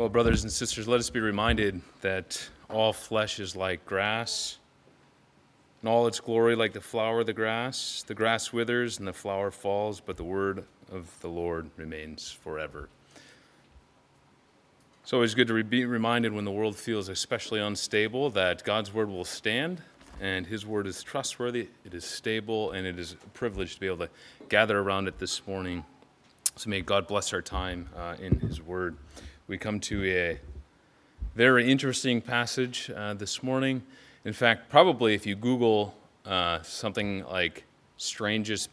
Well, brothers and sisters, let us be reminded that all flesh is like grass, and all its glory like the flower of the grass. The grass withers and the flower falls, but the word of the Lord remains forever. It's always good to be reminded when the world feels especially unstable that God's word will stand, and His word is trustworthy, it is stable, and it is a privilege to be able to gather around it this morning. So may God bless our time uh, in His word. We come to a very interesting passage uh, this morning. In fact, probably if you Google uh, something like strangest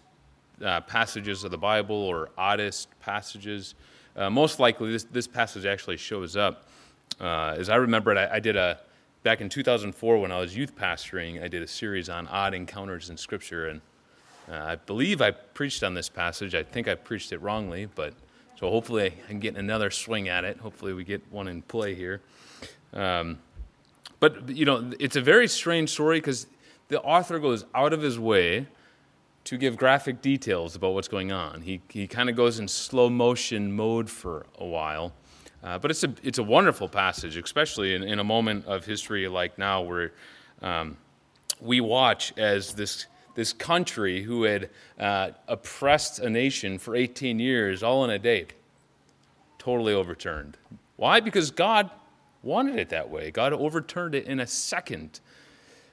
uh, passages of the Bible or oddest passages, uh, most likely this, this passage actually shows up. Uh, as I remember it, I, I, did a, back in 2004 when I was youth pastoring, I did a series on odd encounters in Scripture. And uh, I believe I preached on this passage. I think I preached it wrongly, but so hopefully I can get another swing at it. Hopefully we get one in play here. Um, but, you know, it's a very strange story because the author goes out of his way to give graphic details about what's going on. He, he kind of goes in slow motion mode for a while. Uh, but it's a, it's a wonderful passage, especially in, in a moment of history like now where um, we watch as this, this country who had uh, oppressed a nation for 18 years, all in a day, totally overturned. Why? Because God wanted it that way. God overturned it in a second.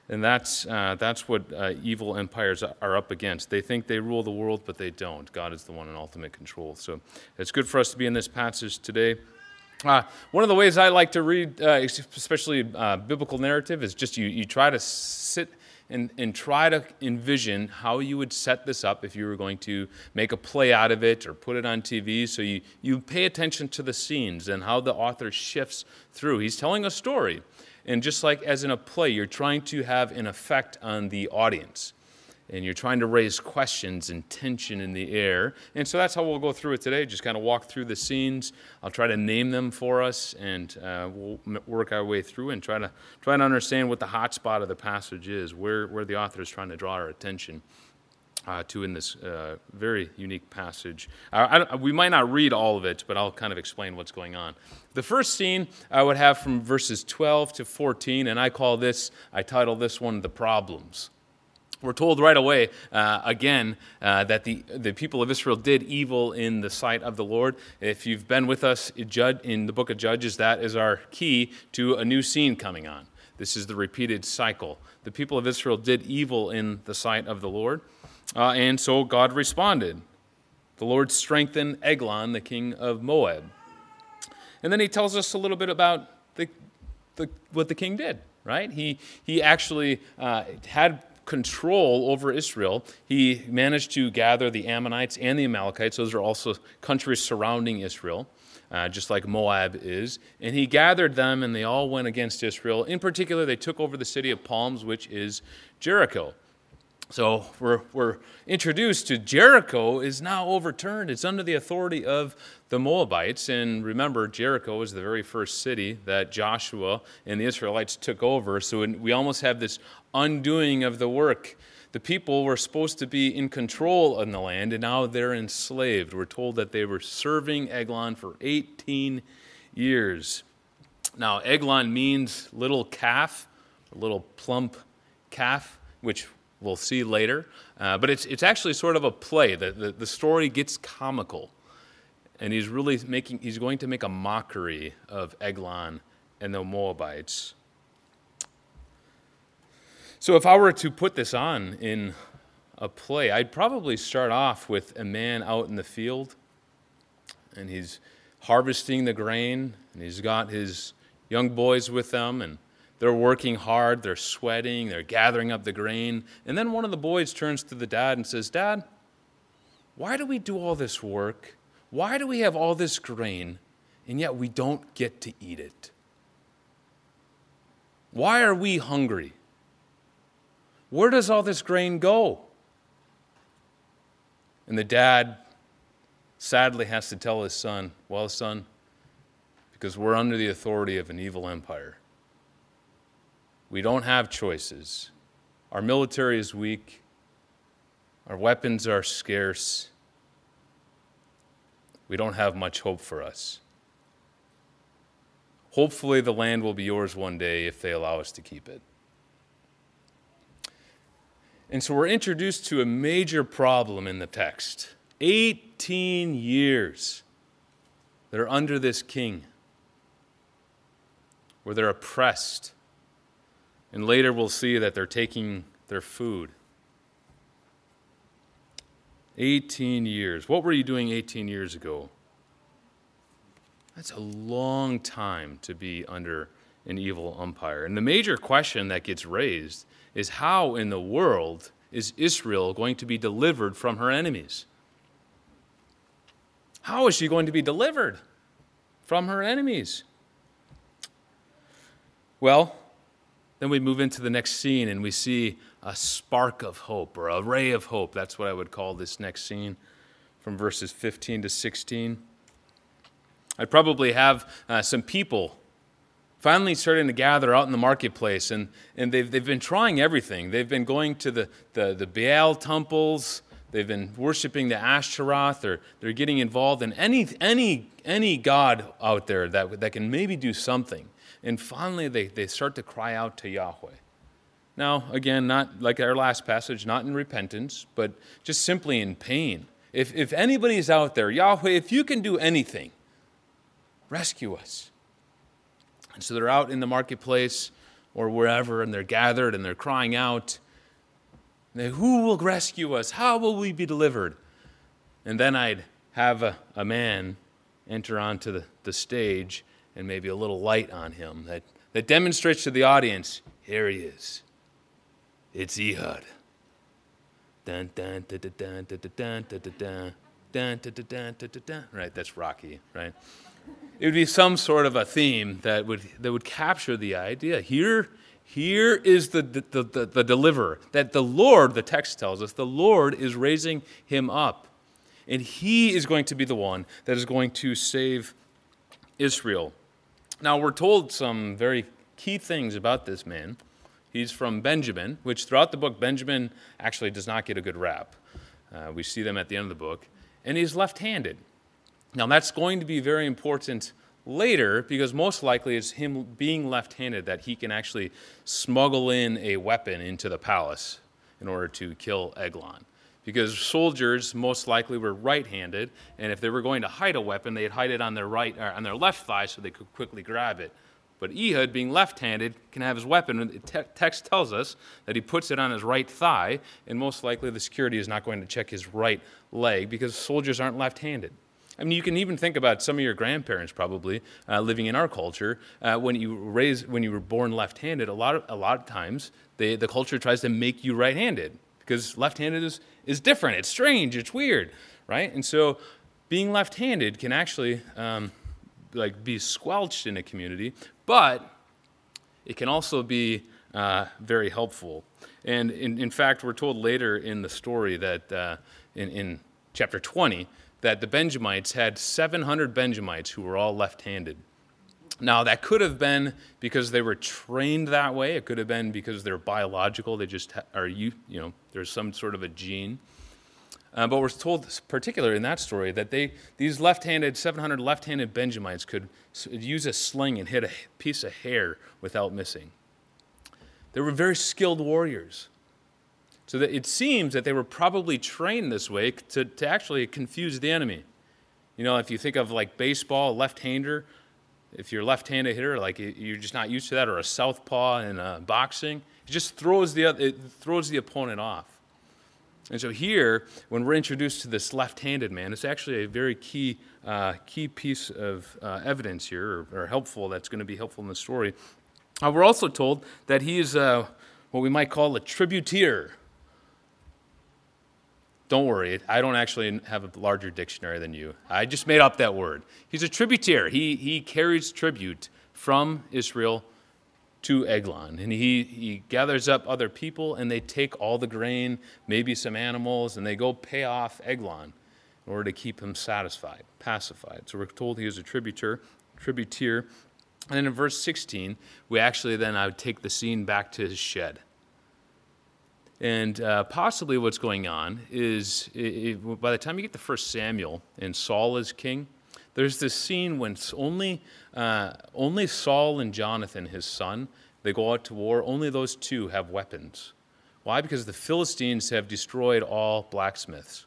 And that's, uh, that's what uh, evil empires are up against. They think they rule the world, but they don't. God is the one in ultimate control. So it's good for us to be in this passage today. Uh, one of the ways I like to read, uh, especially uh, biblical narrative, is just you, you try to sit and, and try to envision how you would set this up if you were going to make a play out of it or put it on TV. So you, you pay attention to the scenes and how the author shifts through. He's telling a story. And just like as in a play, you're trying to have an effect on the audience and you're trying to raise questions and tension in the air. And so that's how we'll go through it today. Just kind of walk through the scenes. I'll try to name them for us, and uh, we'll work our way through and try to try to understand what the hot spot of the passage is, where where the author is trying to draw our attention. Uh, to in this uh, very unique passage. I, we might not read all of it, but I'll kind of explain what's going on. The first scene I would have from verses 12 to 14, and I call this, I title this one The Problems. We're told right away, uh, again, uh, that the, the people of Israel did evil in the sight of the Lord. If you've been with us in the book of Judges, that is our key to a new scene coming on. This is the repeated cycle. The people of Israel did evil in the sight of the Lord, uh, and so God responded. The Lord strengthened Eglon, the king of Moab. And then he tells us a little bit about the, the, what the king did, right? He, he actually uh, had control over Israel, he managed to gather the Ammonites and the Amalekites. Those are also countries surrounding Israel, uh, just like Moab is. And he gathered them, and they all went against Israel. In particular, they took over the city of Palms, which is Jericho. So we're, we're introduced to Jericho is now overturned. It's under the authority of the Moabites. And remember, Jericho was the very first city that Joshua and the Israelites took over. So we almost have this undoing of the work. The people were supposed to be in control in the land, and now they're enslaved. We're told that they were serving Eglon for 18 years. Now, Eglon means little calf, a little plump calf, which we'll see later. Uh, but it's, it's actually sort of a play. The, the, the story gets comical. And he's really making, he's going to make a mockery of Eglon and the Moabites. So if I were to put this on in a play, I'd probably start off with a man out in the field, and he's harvesting the grain, and he's got his young boys with them, and they're working hard, they're sweating, they're gathering up the grain. And then one of the boys turns to the dad and says, Dad, why do we do all this work? Why do we have all this grain, and yet we don't get to eat it? Why are we hungry? Where does all this grain go? And the dad sadly has to tell his son, Well, son, because we're under the authority of an evil empire. We don't have choices. Our military is weak, our weapons are scarce. We don't have much hope for us. Hopefully, the land will be yours one day if they allow us to keep it. And so we're introduced to a major problem in the text 18 years they're under this king, where they're oppressed. And later we'll see that they're taking their food. 18 years. What were you doing 18 years ago? That's a long time to be under an evil umpire. And the major question that gets raised is how in the world is Israel going to be delivered from her enemies? How is she going to be delivered from her enemies? Well, then we move into the next scene and we see a spark of hope or a ray of hope. That's what I would call this next scene from verses 15 to 16. I'd probably have uh, some people finally starting to gather out in the marketplace, and, and they've, they've been trying everything. They've been going to the, the, the Baal temples, they've been worshiping the Ashtaroth, or they're getting involved in any, any, any god out there that, that can maybe do something. And finally, they, they start to cry out to Yahweh. Now, again, not like our last passage, not in repentance, but just simply in pain. If, if anybody's out there, Yahweh, if you can do anything, rescue us. And so they're out in the marketplace or wherever, and they're gathered and they're crying out. Who will rescue us? How will we be delivered? And then I'd have a, a man enter onto the, the stage and maybe a little light on him that, that demonstrates to the audience here he is. It's Ehud. Right, that's Rocky, right? it would be some sort of a theme that would, that would capture the idea. Here, here is the, the, the, the deliverer, that the Lord, the text tells us, the Lord is raising him up. And he is going to be the one that is going to save Israel. Now, we're told some very key things about this man. He's from Benjamin, which throughout the book, Benjamin actually does not get a good rap. Uh, we see them at the end of the book. And he's left handed. Now, that's going to be very important later because most likely it's him being left handed that he can actually smuggle in a weapon into the palace in order to kill Eglon. Because soldiers most likely were right handed, and if they were going to hide a weapon, they'd hide it on their, right, on their left thigh so they could quickly grab it. But Ehud, being left handed, can have his weapon. The text tells us that he puts it on his right thigh, and most likely the security is not going to check his right leg because soldiers aren't left handed. I mean, you can even think about some of your grandparents probably uh, living in our culture. Uh, when you raise, when you were born left-handed, a lot of a lot of times they, the culture tries to make you right-handed because left-handed is is different. It's strange. It's weird, right? And so, being left-handed can actually um, like be squelched in a community, but it can also be uh, very helpful. And in, in fact, we're told later in the story that uh, in, in chapter 20 that the Benjamites had 700 Benjamites who were all left handed. Now, that could have been because they were trained that way. It could have been because they're biological. They just are, you, you know, there's some sort of a gene. Uh, but we're told, particularly in that story, that they, these left-handed, 700 left-handed Benjamites could use a sling and hit a piece of hair without missing. They were very skilled warriors. So that it seems that they were probably trained this way to, to actually confuse the enemy. You know, if you think of like baseball, left-hander, if you're left-handed hitter, like you're just not used to that, or a southpaw in uh, boxing, it just throws the it throws the opponent off. And so here, when we're introduced to this left-handed man, it's actually a very key uh, key piece of uh, evidence here, or, or, helpful. That's going to be helpful in the story. Uh, we're also told that he is uh, what we might call a tributeer. Don't worry, I don't actually have a larger dictionary than you. I just made up that word. He's a tributary. He, he carries tribute from Israel to Eglon. And he, he gathers up other people, and they take all the grain, maybe some animals, and they go pay off Eglon in order to keep him satisfied, pacified. So we're told he is a tributor, tributier. And then in verse 16, we actually then I would take the scene back to his shed. And uh, possibly what's going on is it, it, by the time you get to 1 Samuel and Saul is king, There's this scene when only, uh, only Saul and Jonathan, his son, they go out to war. Only those two have weapons. Why? Because the Philistines have destroyed all blacksmiths.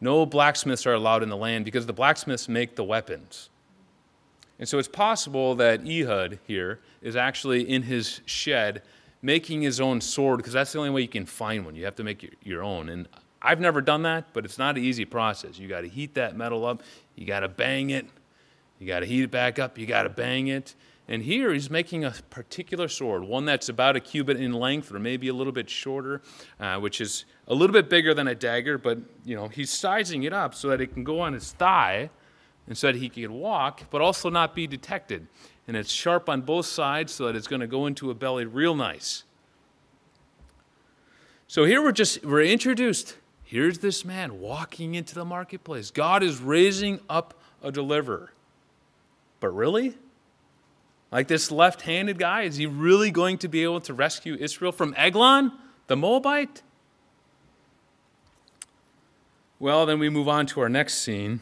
No blacksmiths are allowed in the land because the blacksmiths make the weapons. And so it's possible that Ehud here is actually in his shed making his own sword because that's the only way you can find one. You have to make your your own. And I've never done that, but it's not an easy process. You got to heat that metal up, you got to bang it, you got to heat it back up, you got to bang it. And here he's making a particular sword, one that's about a cubit in length or maybe a little bit shorter, uh, which is a little bit bigger than a dagger, but you know, he's sizing it up so that it can go on his thigh and so that he can walk, but also not be detected. And it's sharp on both sides so that it's going to go into a belly real nice. So here we're just we're introduced. Here's this man walking into the marketplace. God is raising up a deliverer. But really? Like this left handed guy, is he really going to be able to rescue Israel from Eglon, the Moabite? Well, then we move on to our next scene.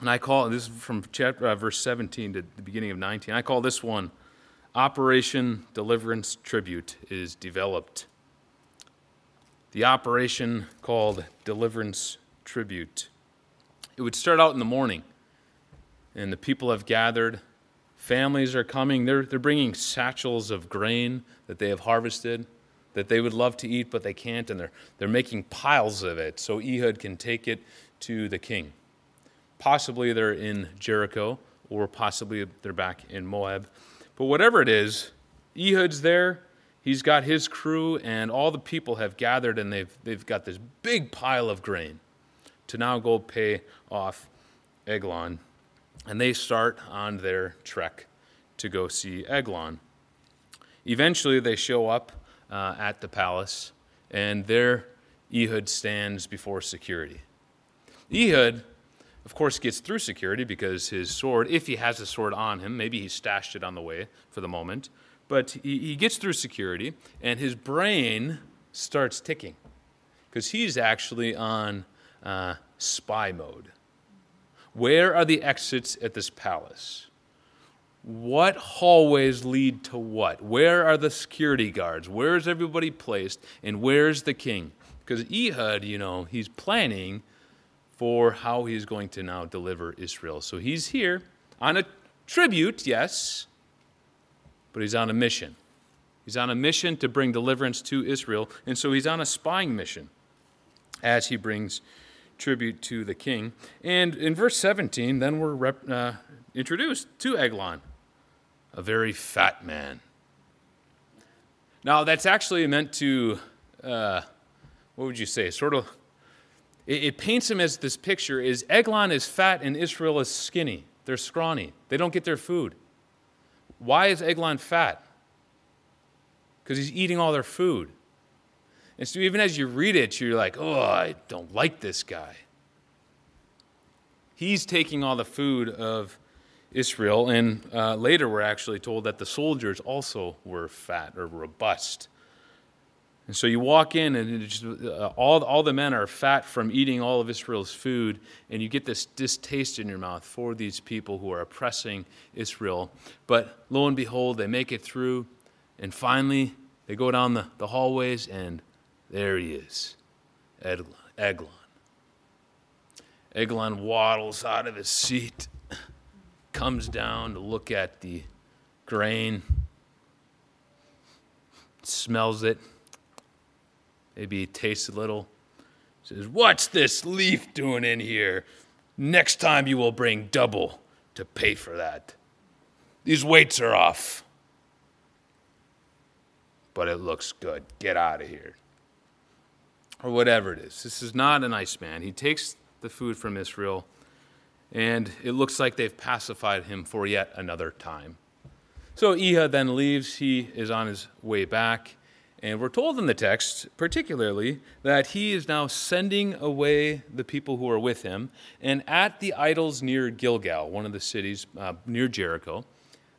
And I call this is from chapter, uh, verse 17 to the beginning of 19. I call this one Operation Deliverance Tribute is developed. The operation called Deliverance Tribute. It would start out in the morning, and the people have gathered. Families are coming. They're, they're bringing satchels of grain that they have harvested that they would love to eat, but they can't, and they're, they're making piles of it so Ehud can take it to the king. Possibly they're in Jericho, or possibly they're back in Moab. But whatever it is, Ehud's there. He's got his crew, and all the people have gathered, and they've, they've got this big pile of grain to now go pay off Eglon. And they start on their trek to go see Eglon. Eventually, they show up uh, at the palace, and there Ehud stands before security. Ehud of course, gets through security because his sword, if he has a sword on him, maybe he stashed it on the way for the moment, but he, he gets through security and his brain starts ticking because he's actually on uh, spy mode. Where are the exits at this palace? What hallways lead to what? Where are the security guards? Where is everybody placed? And where's the king? Because Ehud, you know, he's planning for how he's going to now deliver Israel. So he's here on a tribute, yes, but he's on a mission. He's on a mission to bring deliverance to Israel, and so he's on a spying mission as he brings tribute to the king. And in verse 17, then we're rep, uh, introduced to Eglon, a very fat man. Now, that's actually meant to, uh, what would you say, sort of it, it paints him as this picture is Eglon is fat and Israel is skinny. They're scrawny. They don't get their food. Why is Eglon fat? Because he's eating all their food. And so even as you read it, you're like, oh, I don't like this guy. He's taking all the food of Israel, and uh, later we're actually told that the soldiers also were fat or robust. And so you walk in, and just, uh, all, all the men are fat from eating all of Israel's food, and you get this distaste in your mouth for these people who are oppressing Israel. But lo and behold, they make it through, and finally they go down the, the hallways, and there he is Eglon. Eglon waddles out of his seat, comes down to look at the grain, smells it Maybe he tastes a little. Says, What's this leaf doing in here? Next time you will bring double to pay for that. These weights are off. But it looks good. Get out of here. Or whatever it is. This is not a nice man. He takes the food from Israel, and it looks like they've pacified him for yet another time. So Ehud then leaves. He is on his way back. And we're told in the text, particularly, that he is now sending away the people who are with him. And at the idols near Gilgal, one of the cities uh, near Jericho,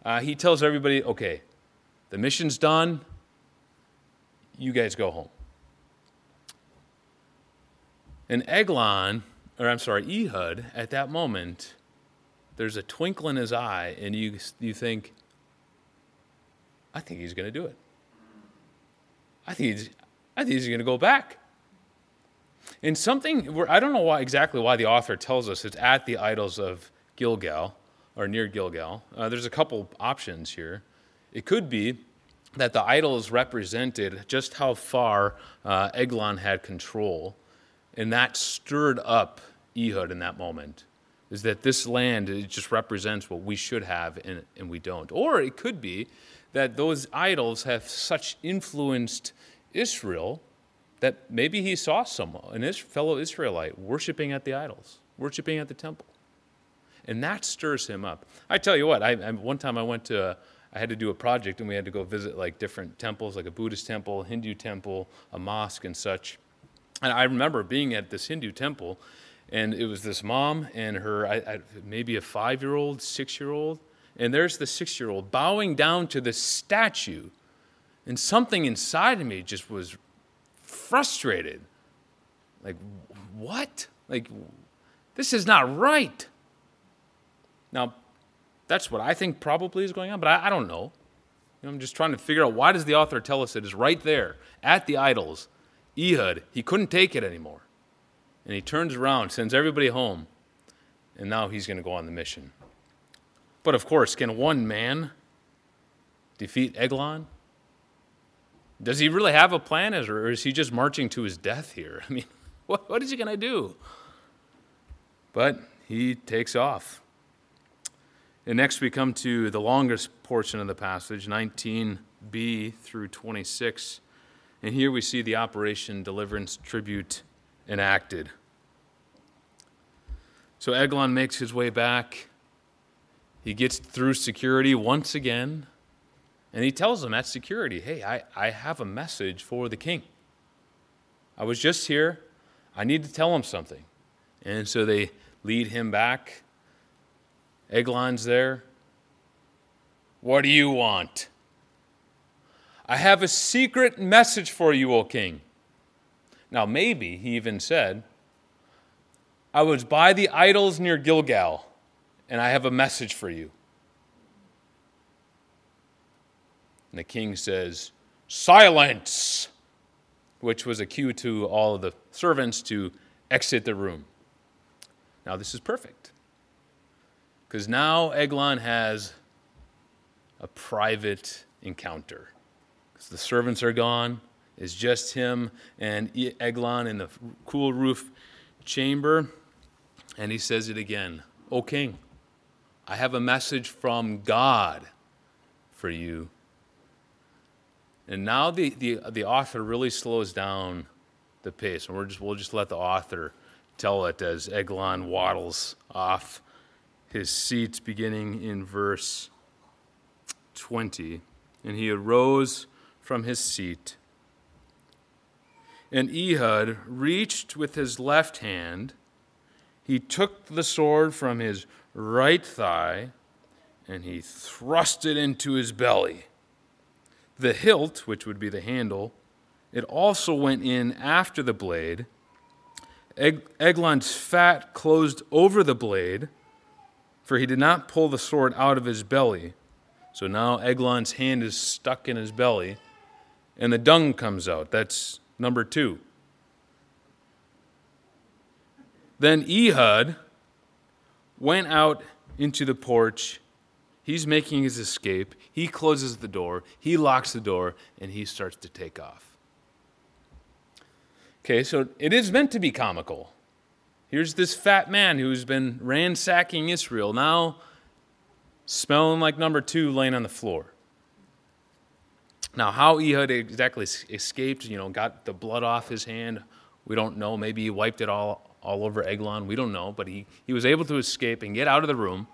uh, he tells everybody, okay, the mission's done. You guys go home. And Eglon, or I'm sorry, Ehud, at that moment, there's a twinkle in his eye, and you, you think, I think he's going to do it. I think he's, I think he's going to go back. And something, where, I don't know why, exactly why the author tells us it's at the idols of Gilgal, or near Gilgal. Uh, there's a couple options here. It could be that the idols represented just how far uh, Eglon had control, and that stirred up Ehud in that moment. Is that this land it just represents what we should have and, and we don't. Or it could be that those idols have such influenced Israel that maybe he saw someone, a fellow Israelite, worshiping at the idols, worshiping at the temple. And that stirs him up. I tell you what, I, I, one time I went to, a, I had to do a project and we had to go visit like different temples, like a Buddhist temple, Hindu temple, a mosque, and such. And I remember being at this Hindu temple, and it was this mom and her, I, I, maybe a five year old, six year old. And there's the six year old bowing down to the statue. And something inside of me just was frustrated. Like, what? Like, this is not right. Now, that's what I think probably is going on, but I, I don't know. You know. I'm just trying to figure out why does the author tell us it is right there at the idols. Ehud, he couldn't take it anymore. And he turns around, sends everybody home, and now he's going to go on the mission. But of course, can one man defeat Eglon? Does he really have a plan, or is he just marching to his death here? I mean, what, what is he going to do? But he takes off. And next we come to the longest portion of the passage, 19b through 26. And here we see the Operation Deliverance Tribute enacted. So Eglon makes his way back. He gets through security once again. And he tells them at security, hey, I, I have a message for the king. I was just here. I need to tell him something. And so they lead him back. Eglon's there. What do you want? I have a secret message for you, O king. Now, maybe he even said, I was by the idols near Gilgal, and I have a message for you. And the king says, Silence! Which was a cue to all of the servants to exit the room. Now, this is perfect. Because now Eglon has a private encounter. Because the servants are gone, it's just him and Eglon in the cool roof chamber. And he says it again O king, I have a message from God for you and now the, the, the author really slows down the pace, and we're just, we'll just let the author tell it as Eglon waddles off his seat, beginning in verse 20. And he arose from his seat. And Ehud reached with his left hand, he took the sword from his right thigh, and he thrust it into his belly. The hilt, which would be the handle, it also went in after the blade. Eglon's fat closed over the blade, for he did not pull the sword out of his belly. So now Eglon's hand is stuck in his belly, and the dung comes out. That's number two. Then Ehud went out into the porch He's making his escape. He closes the door, he locks the door, and he starts to take off. Okay, so it is meant to be comical. Here's this fat man who's been ransacking Israel, now smelling like number two laying on the floor. Now, how Ehud exactly escaped, you know, got the blood off his hand, we don't know. Maybe he wiped it all, all over Eglon, we don't know. But he, he was able to escape and get out of the room.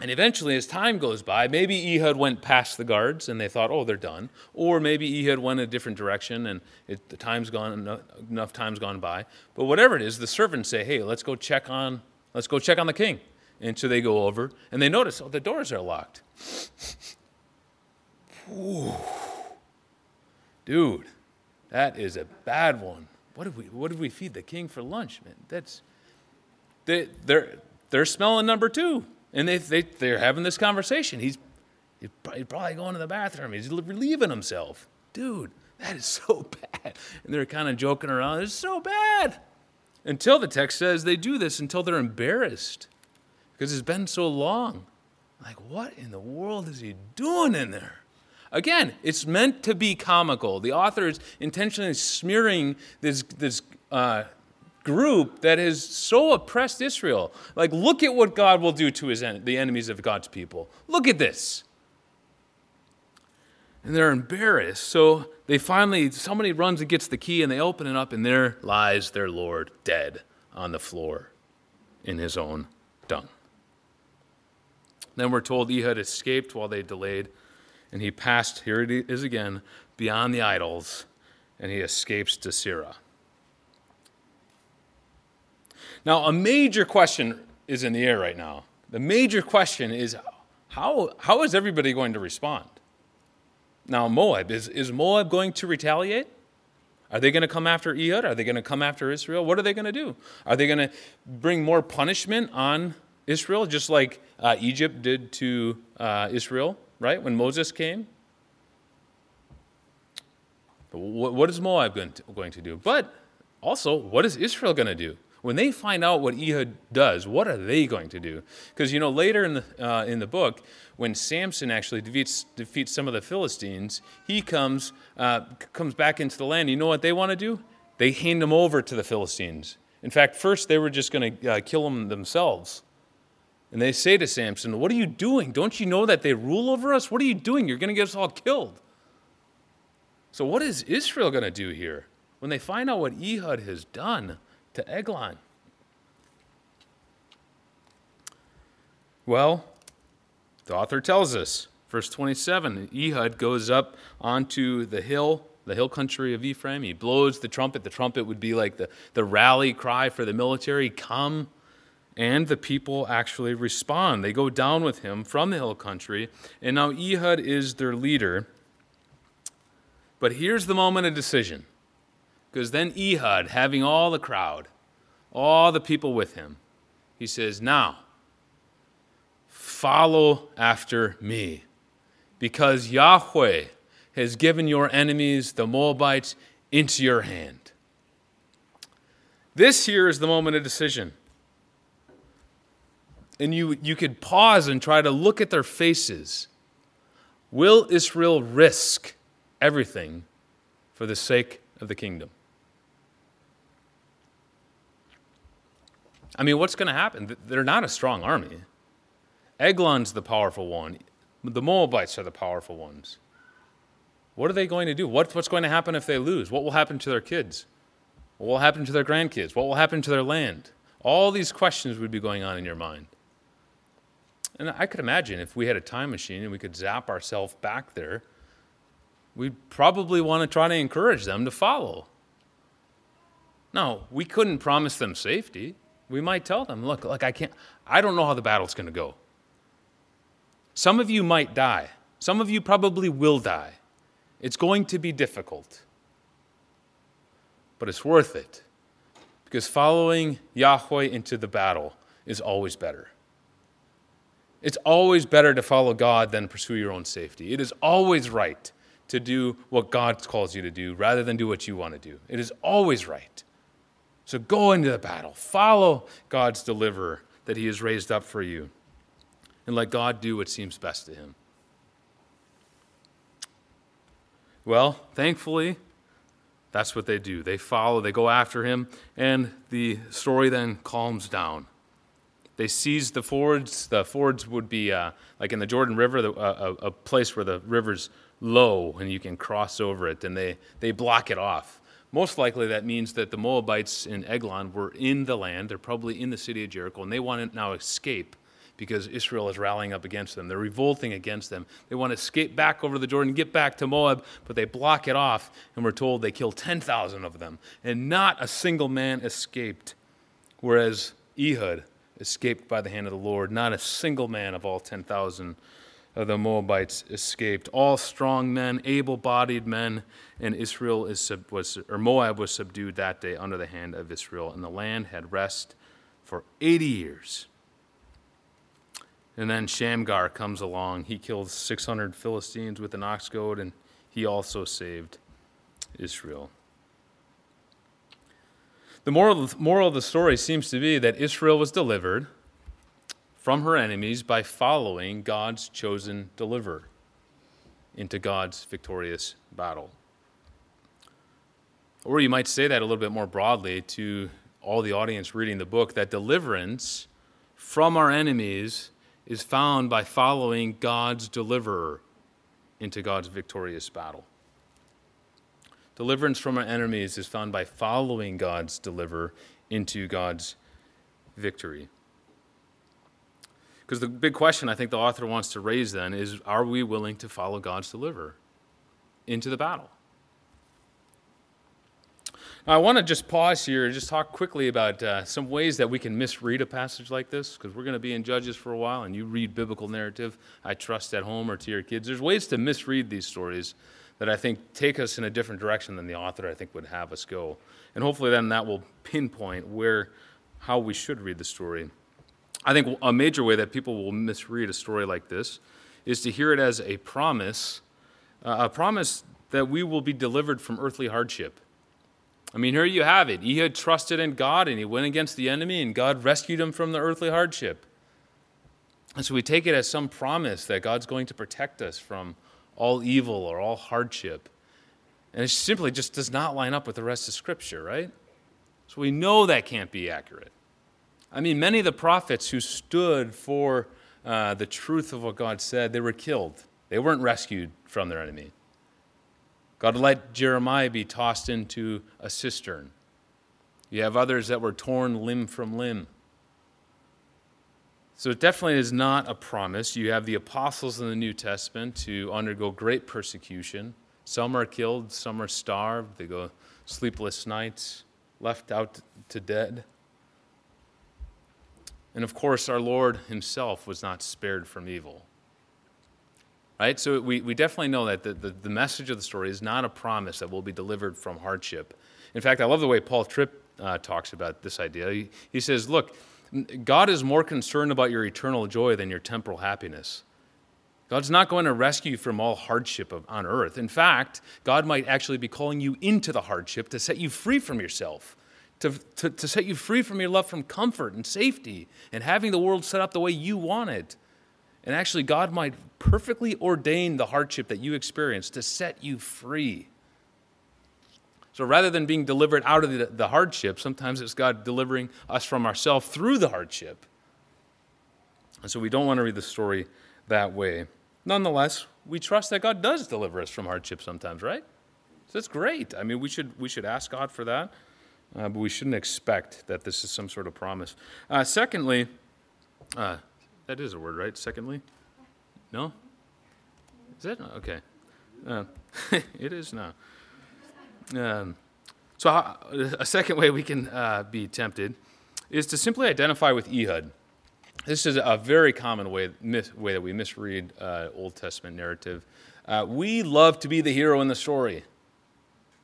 And eventually, as time goes by, maybe Ehud went past the guards and they thought, oh, they're done. Or maybe Ehud went a different direction and it, the time's gone, enough time's gone by. But whatever it is, the servants say, hey, let's go check on, let's go check on the king. And so they go over and they notice, oh, the doors are locked. Ooh, Dude, that is a bad one. What did we, what did we feed the king for lunch, man? That's, they, they're, they're smelling number two. And they, they, they're having this conversation. He's, he's probably going to the bathroom. He's relieving himself. Dude, that is so bad. And they're kind of joking around. It's so bad. Until the text says they do this until they're embarrassed because it's been so long. Like, what in the world is he doing in there? Again, it's meant to be comical. The author is intentionally smearing this, this uh, group that has so oppressed Israel. Like, look at what God will do to his en- the enemies of God's people. Look at this. And they're embarrassed. So they finally, somebody runs and gets the key, and they open it up, and there lies their Lord dead on the floor in his own dung. Then we're told Ehud escaped while they delayed, and he passed, here it is again, beyond the idols, and he escapes to Seirah. Now, a major question is in the air right now. The major question is how, how is everybody going to respond? Now, Moab, is, is Moab going to retaliate? Are they going to come after Ehud? Are they going to come after Israel? What are they going to do? Are they going to bring more punishment on Israel, just like uh, Egypt did to uh, Israel, right, when Moses came? What, is Moab going to, going to do? But also, what is Israel going to do? When they find out what Ehud does, what are they going to do? Because you know later in the uh, in the book, when Samson actually defeats defeats some of the Philistines, he comes uh, comes back into the land. You know what they want to do? They hand him over to the Philistines. In fact, first they were just going to uh, kill him themselves. And they say to Samson, What are you doing? Don't you know that they rule over us? What are you doing? You're going to get us all killed. So, what is Israel going to do here when they find out what Ehud has done? to Eglon? Well, the author tells us, verse 27, Ehud goes up onto the hill, the hill country of Ephraim. He blows the trumpet. The trumpet would be like the, the rally cry for the military come. And the people actually respond. They go down with him from the hill country. And now Ehud is their leader. But here's the moment of decision. Because then Ehud, having all the crowd, all the people with him, he says, Now, follow after me, because Yahweh has given your enemies, the Moabites, into your hand. This here is the moment of decision. And you, you could pause and try to look at their faces. Will Israel risk everything for the sake of the kingdom? I mean, what's going to happen? They're not a strong army. Eglon's the powerful one. The Moabites are the powerful ones. What are they going to do? What, what's going to happen if they lose? What will happen to their kids? What will happen to their grandkids? What will happen to their land? All these questions would be going on in your mind. And I could imagine if we had a time machine and we could zap ourselves back there, we'd probably want to try to encourage them to follow. No, we couldn't promise them safety. We might tell them, look, look, I can't, I don't know how the battle's going to go. Some of you might die. Some of you probably will die. It's going to be difficult. But it's worth it because following Yahweh into the battle is always better. It's always better to follow God than pursue your own safety. It is always right to do what God calls you to do rather than do what you want to do. It is always right. So go into the battle. Follow God's deliverer that he has raised up for you. And let God do what seems best to him. Well, thankfully, that's what they do. They follow, they go after him, and the story then calms down. They seize the fords. The fords would be uh, like in the Jordan River, the, uh, a, a place where the river's low and you can cross over it, and they, they block it off. Most likely, that means that the Moabites in Eglon were in the land. They're probably in the city of Jericho, and they want to now escape because Israel is rallying up against them. They're revolting against them. They want to escape back over the Jordan, get back to Moab, but they block it off, and we're told they kill 10,000 of them, and not a single man escaped. Whereas Ehud escaped by the hand of the Lord, not a single man of all 10,000 of the Moabites escaped. All strong men, able-bodied men, and Israel is was or Moab was subdued that day under the hand of Israel, and the land had rest for 80 years. And then Shamgar comes along. He kills 600 Philistines with an ox goad, and he also saved Israel. The moral, moral of the story seems to be that Israel was delivered from her enemies by following God's chosen deliverer into God's victorious battle. Or you might say that a little bit more broadly to all the audience reading the book that deliverance from our enemies is found by following God's deliverer into God's victorious battle. Deliverance from our enemies is found by following God's deliverer into God's victory. Because the big question I think the author wants to raise then is are we willing to follow God's deliverer into the battle? Now, I want to just pause here and just talk quickly about uh, some ways that we can misread a passage like this, because we're going to be in Judges for a while, and you read biblical narrative, I trust, at home or to your kids. There's ways to misread these stories that I think take us in a different direction than the author I think would have us go. And hopefully then that will pinpoint where how we should read the story. I think a major way that people will misread a story like this is to hear it as a promise, uh, a promise that we will be delivered from earthly hardship. I mean, here you have it. He had trusted in God and he went against the enemy, and God rescued him from the earthly hardship. And so we take it as some promise that God's going to protect us from all evil or all hardship. And it simply just does not line up with the rest of Scripture, right? So we know that can't be accurate. I mean, many of the prophets who stood for uh, the truth of what God said, they were killed. They weren't rescued from their enemy. God let Jeremiah be tossed into a cistern. You have others that were torn limb from limb. So it definitely is not a promise. You have the apostles in the New Testament to undergo great persecution. Some are killed, some are starved, they go sleepless nights, left out to dead. And of course, our Lord Himself was not spared from evil. Right? So we, we definitely know that the, the, the message of the story is not a promise that we'll be delivered from hardship. In fact, I love the way Paul Tripp uh, talks about this idea. He, he says, Look, God is more concerned about your eternal joy than your temporal happiness. God's not going to rescue you from all hardship of, on earth. In fact, God might actually be calling you into the hardship to set you free from yourself, to, to, to set you free from your love from comfort and safety and having the world set up the way you want it. And actually, God might perfectly ordain the hardship that you experience to set you free. So rather than being delivered out of the, the hardship, sometimes it's God delivering us from ourselves through the hardship. And so we don't want to read the story that way. Nonetheless, we trust that God does deliver us from hardship sometimes, right? So that's great. I mean, we should, we should ask God for that, uh, but we shouldn't expect that this is some sort of promise. Uh, secondly, uh, that is a word, right? Secondly? No? Is that? Okay. Uh, it is now. Um, so, how, a second way we can uh, be tempted is to simply identify with Ehud. This is a very common way, way that we misread uh, Old Testament narrative. Uh, we love to be the hero in the story.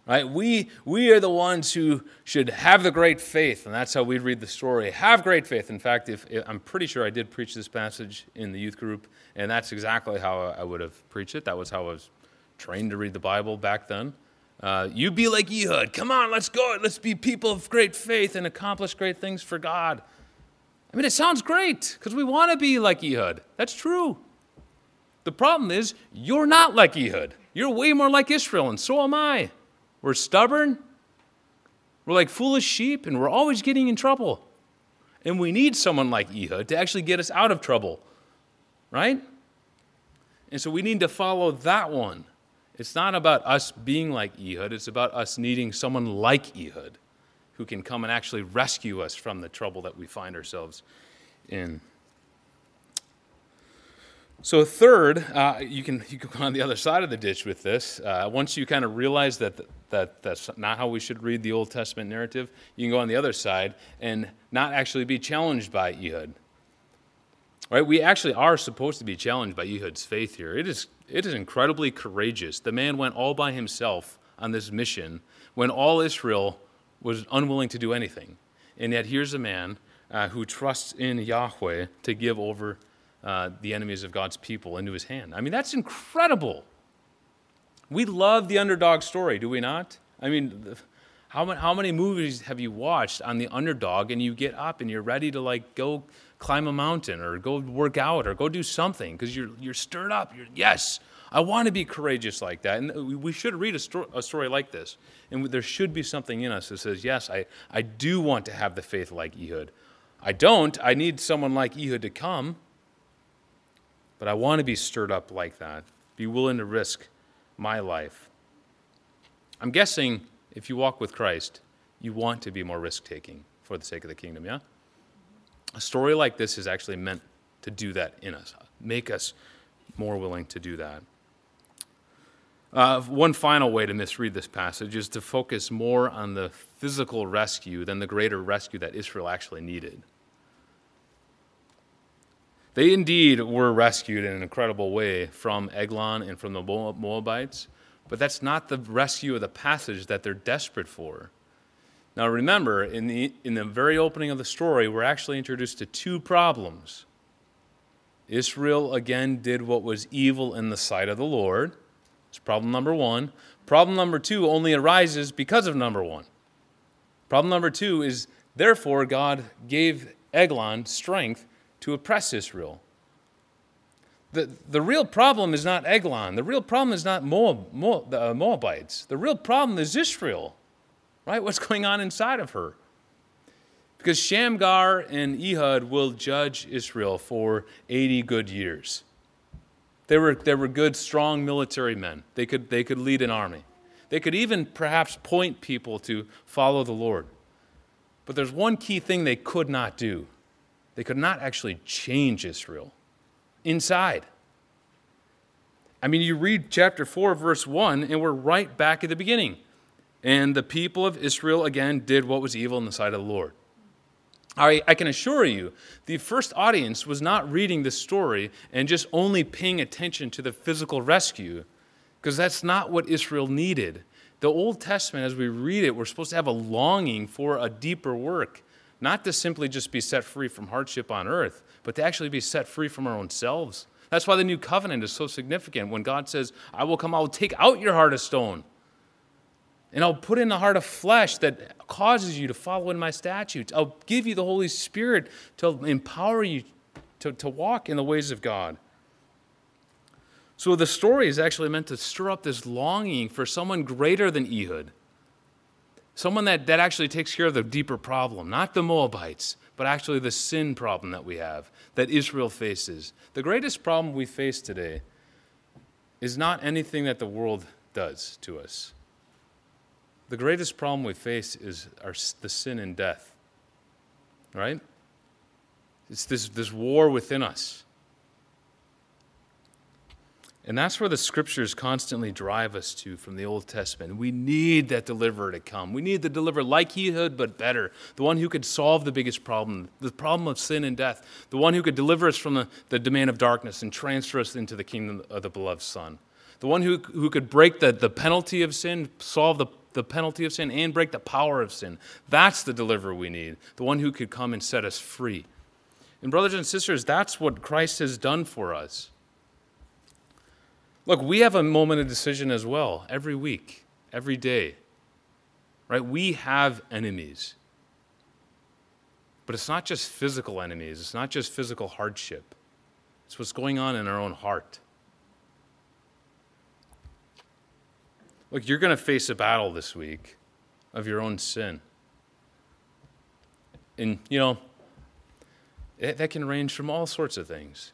Right? We, we are the ones who should have the great faith, and that's how we read the story. Have great faith. In fact, if, if, I'm pretty sure I did preach this passage in the youth group, and that's exactly how I would have preached it. That was how I was trained to read the Bible back then. Uh, you be like Ehud. Come on, let's go. Let's be people of great faith and accomplish great things for God. I mean, it sounds great because we want to be like Ehud. That's true. The problem is, you're not like Ehud. You're way more like Israel, and so am I. We're stubborn. We're like foolish sheep, and we're always getting in trouble. And we need someone like Ehud to actually get us out of trouble, right? And so we need to follow that one. It's not about us being like Ehud, it's about us needing someone like Ehud who can come and actually rescue us from the trouble that we find ourselves in. So, third, uh, you, can, you can go on the other side of the ditch with this. Uh, once you kind of realize that, that that's not how we should read the Old Testament narrative, you can go on the other side and not actually be challenged by Ehud. Right? We actually are supposed to be challenged by Ehud's faith here. It is it is incredibly courageous. The man went all by himself on this mission when all Israel was unwilling to do anything. And yet, here's a man uh, who trusts in Yahweh to give over uh, the enemies of God's people into his hand. I mean, that's incredible. We love the underdog story, do we not? I mean, how many, how many movies have you watched on the underdog and you get up and you're ready to like go climb a mountain or go work out or go do something because you're, you're stirred up. You're, yes, I want to be courageous like that. And uh, we should read a, sto- a story like this. And there should be something in us that says, yes, I, I do want to have the faith like Ehud. I don't. I need someone like Ehud to come. But I want to be stirred up like that, be willing to risk my life. I'm guessing if you walk with Christ, you want to be more risk taking for the sake of the kingdom, yeah? A story like this is actually meant to do that in us, make us more willing to do that. Uh, one final way to misread this passage is to focus more on the physical rescue than the greater rescue that Israel actually needed. They indeed were rescued in an incredible way from Eglon and from the Moabites, but that's not the rescue of the passage that they're desperate for. Now remember, in the, in the very opening of the story, we're actually introduced to two problems. Israel again did what was evil in the sight of the Lord. It's problem number one. Problem number two only arises because of number one. Problem number two is therefore God gave Eglon strength to oppress Israel. The, the real problem is not Eglon. The real problem is not Moab, Moab, the uh, Moabites. The real problem is Israel right? What's going on inside of her? Because Shamgar and Ehud will judge Israel for 80 good years. They were, they were good, strong military men. They could, they could lead an army. They could even perhaps point people to follow the Lord. But there's one key thing they could not do they could not actually change Israel inside. I mean, you read chapter 4, verse 1, and we're right back at the beginning. And the people of Israel again did what was evil in the sight of the Lord. I, I can assure you, the first audience was not reading this story and just only paying attention to the physical rescue, because that's not what Israel needed. The Old Testament, as we read it, we're supposed to have a longing for a deeper work, not to simply just be set free from hardship on earth, but to actually be set free from our own selves. That's why the new covenant is so significant. When God says, I will come, I will take out your heart of stone and I'll put in a heart of flesh that causes you to follow in my statutes. I'll give you the Holy Spirit to empower you to, to walk in the ways of God. So the story is actually meant to stir up this longing for someone greater than Ehud. Someone that, that actually takes care of the deeper problem, not the Moabites, but actually the sin problem that we have, that Israel faces. The greatest problem we face today is not anything that the world does to us. The greatest problem we face is our, the sin and death, right? It's this, this war within us. And that's where the scriptures constantly drive us to from the Old Testament. We need that deliverer to come. We need the deliverer like Ehud but better. The one who could solve the biggest problem, the problem of sin and death. The one who could deliver us from the, the domain of darkness and transfer us into the kingdom of the beloved Son. The one who, who could break the, the penalty of sin, solve the the penalty of sin and break the power of sin. That's the deliverer we need, the one who could come and set us free. And, brothers and sisters, that's what Christ has done for us. Look, we have a moment of decision as well every week, every day. Right? We have enemies. But it's not just physical enemies, it's not just physical hardship, it's what's going on in our own heart. Look, you're going to face a battle this week of your own sin. And, you know, it, that can range from all sorts of things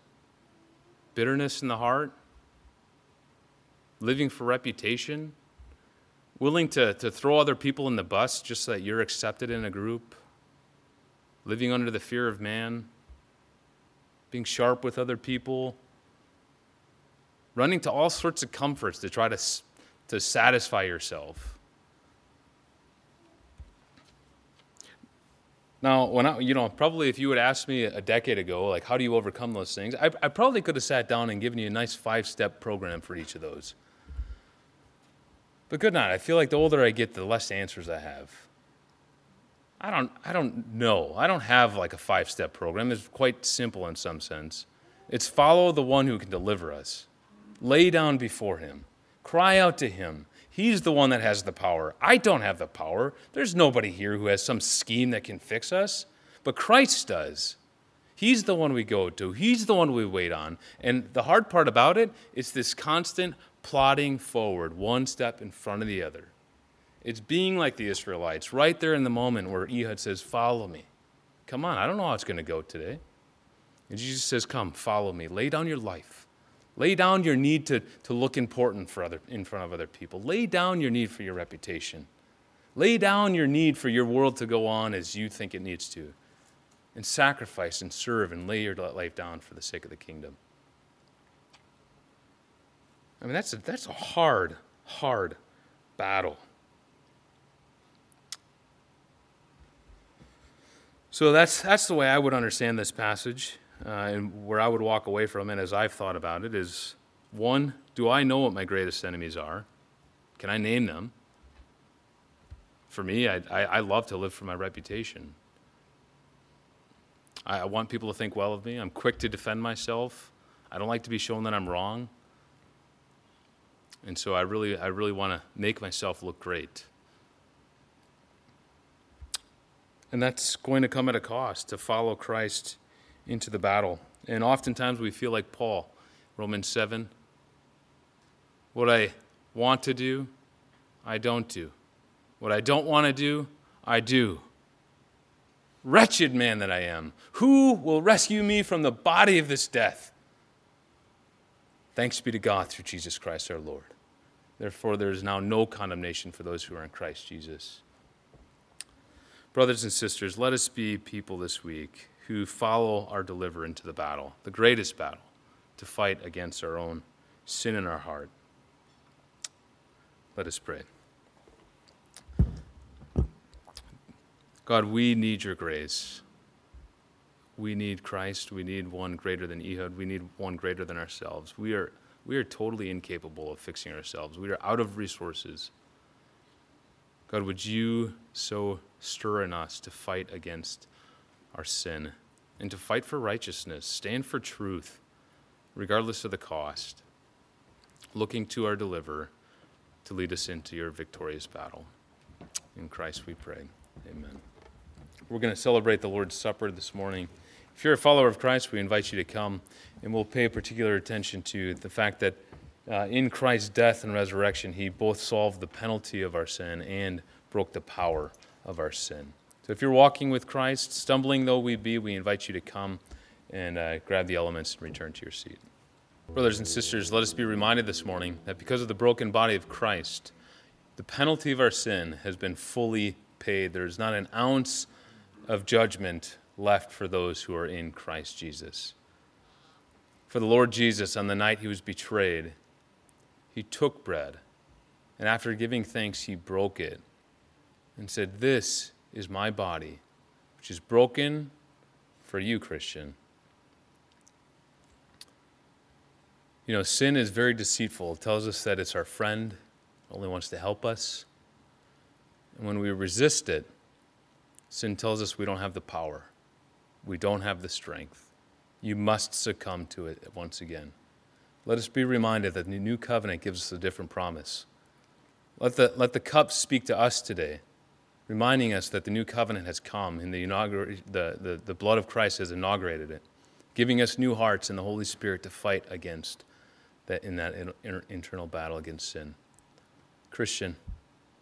bitterness in the heart, living for reputation, willing to, to throw other people in the bus just so that you're accepted in a group, living under the fear of man, being sharp with other people, running to all sorts of comforts to try to to satisfy yourself. Now, when I, you know, probably if you would ask me a decade ago, like, how do you overcome those things? I, I probably could have sat down and given you a nice five step program for each of those. But good night. I feel like the older I get, the less answers I have. I don't, I don't know. I don't have like a five step program. It's quite simple in some sense. It's follow the one who can deliver us. Lay down before him. Cry out to him. He's the one that has the power. I don't have the power. There's nobody here who has some scheme that can fix us, but Christ does. He's the one we go to. He's the one we wait on. And the hard part about it, it's this constant plodding forward, one step in front of the other. It's being like the Israelites, right there in the moment where Ehud says, Follow me. Come on, I don't know how it's going to go today. And Jesus says, Come, follow me. Lay down your life. Lay down your need to, to look important for other, in front of other people. Lay down your need for your reputation. Lay down your need for your world to go on as you think it needs to. And sacrifice and serve and lay your life down for the sake of the kingdom. I mean, that's a, that's a hard, hard battle. So that's, that's the way I would understand this passage, uh, and where I would walk away from it as I've thought about it is one, do I know what my greatest enemies are? Can I name them? For me, I, I, I love to live for my reputation. I, I want people to think well of me. I'm quick to defend myself. I don't like to be shown that I'm wrong. And so I really, I really want to make myself look great. And that's going to come at a cost to follow Christ into the battle. And oftentimes we feel like Paul, Romans 7. What I want to do, I don't do. What I don't want to do, I do. Wretched man that I am, who will rescue me from the body of this death? Thanks be to God through Jesus Christ our Lord. Therefore, there is now no condemnation for those who are in Christ Jesus. Brothers and sisters, let us be people this week who follow our deliverer into the battle, the greatest battle, to fight against our own sin in our heart. Let us pray. God, we need your grace. We need Christ. We need one greater than Ehud. We need one greater than ourselves. We are, we are totally incapable of fixing ourselves. We are out of resources. God, would you so stir in us to fight against our sin and to fight for righteousness, stand for truth, regardless of the cost, looking to our deliverer to lead us into your victorious battle. In Christ we pray. Amen. We're going to celebrate the Lord's Supper this morning. If you're a follower of Christ, we invite you to come, and we'll pay particular attention to the fact that uh, in Christ's death and resurrection, he both solved the penalty of our sin and broke the power of our sin. So if you're walking with Christ, stumbling though we be, we invite you to come and uh, grab the elements and return to your seat. Brothers and sisters, let us be reminded this morning that because of the broken body of Christ, the penalty of our sin has been fully paid. There is not an ounce of judgment left for those who are in Christ Jesus. For the Lord Jesus, on the night he was betrayed, he took bread, and after giving thanks, he broke it and said, This is my body, which is broken for you, Christian. You know, sin is very deceitful. It tells us that it's our friend, only wants to help us. And when we resist it, sin tells us we don't have the power, we don't have the strength. You must succumb to it once again. Let us be reminded that the new covenant gives us a different promise. Let the, let the cup speak to us today reminding us that the new covenant has come and the, the, the, the blood of Christ has inaugurated it, giving us new hearts and the Holy Spirit to fight against that in that inter- internal battle against sin. Christian,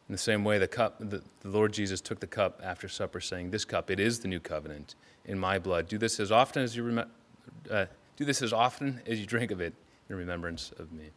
in the same way, the cup, the, the Lord Jesus took the cup after supper, saying, "This cup, it is the new covenant in my blood. Do this as often as you rem- uh, do this as often as you drink of it in remembrance of me."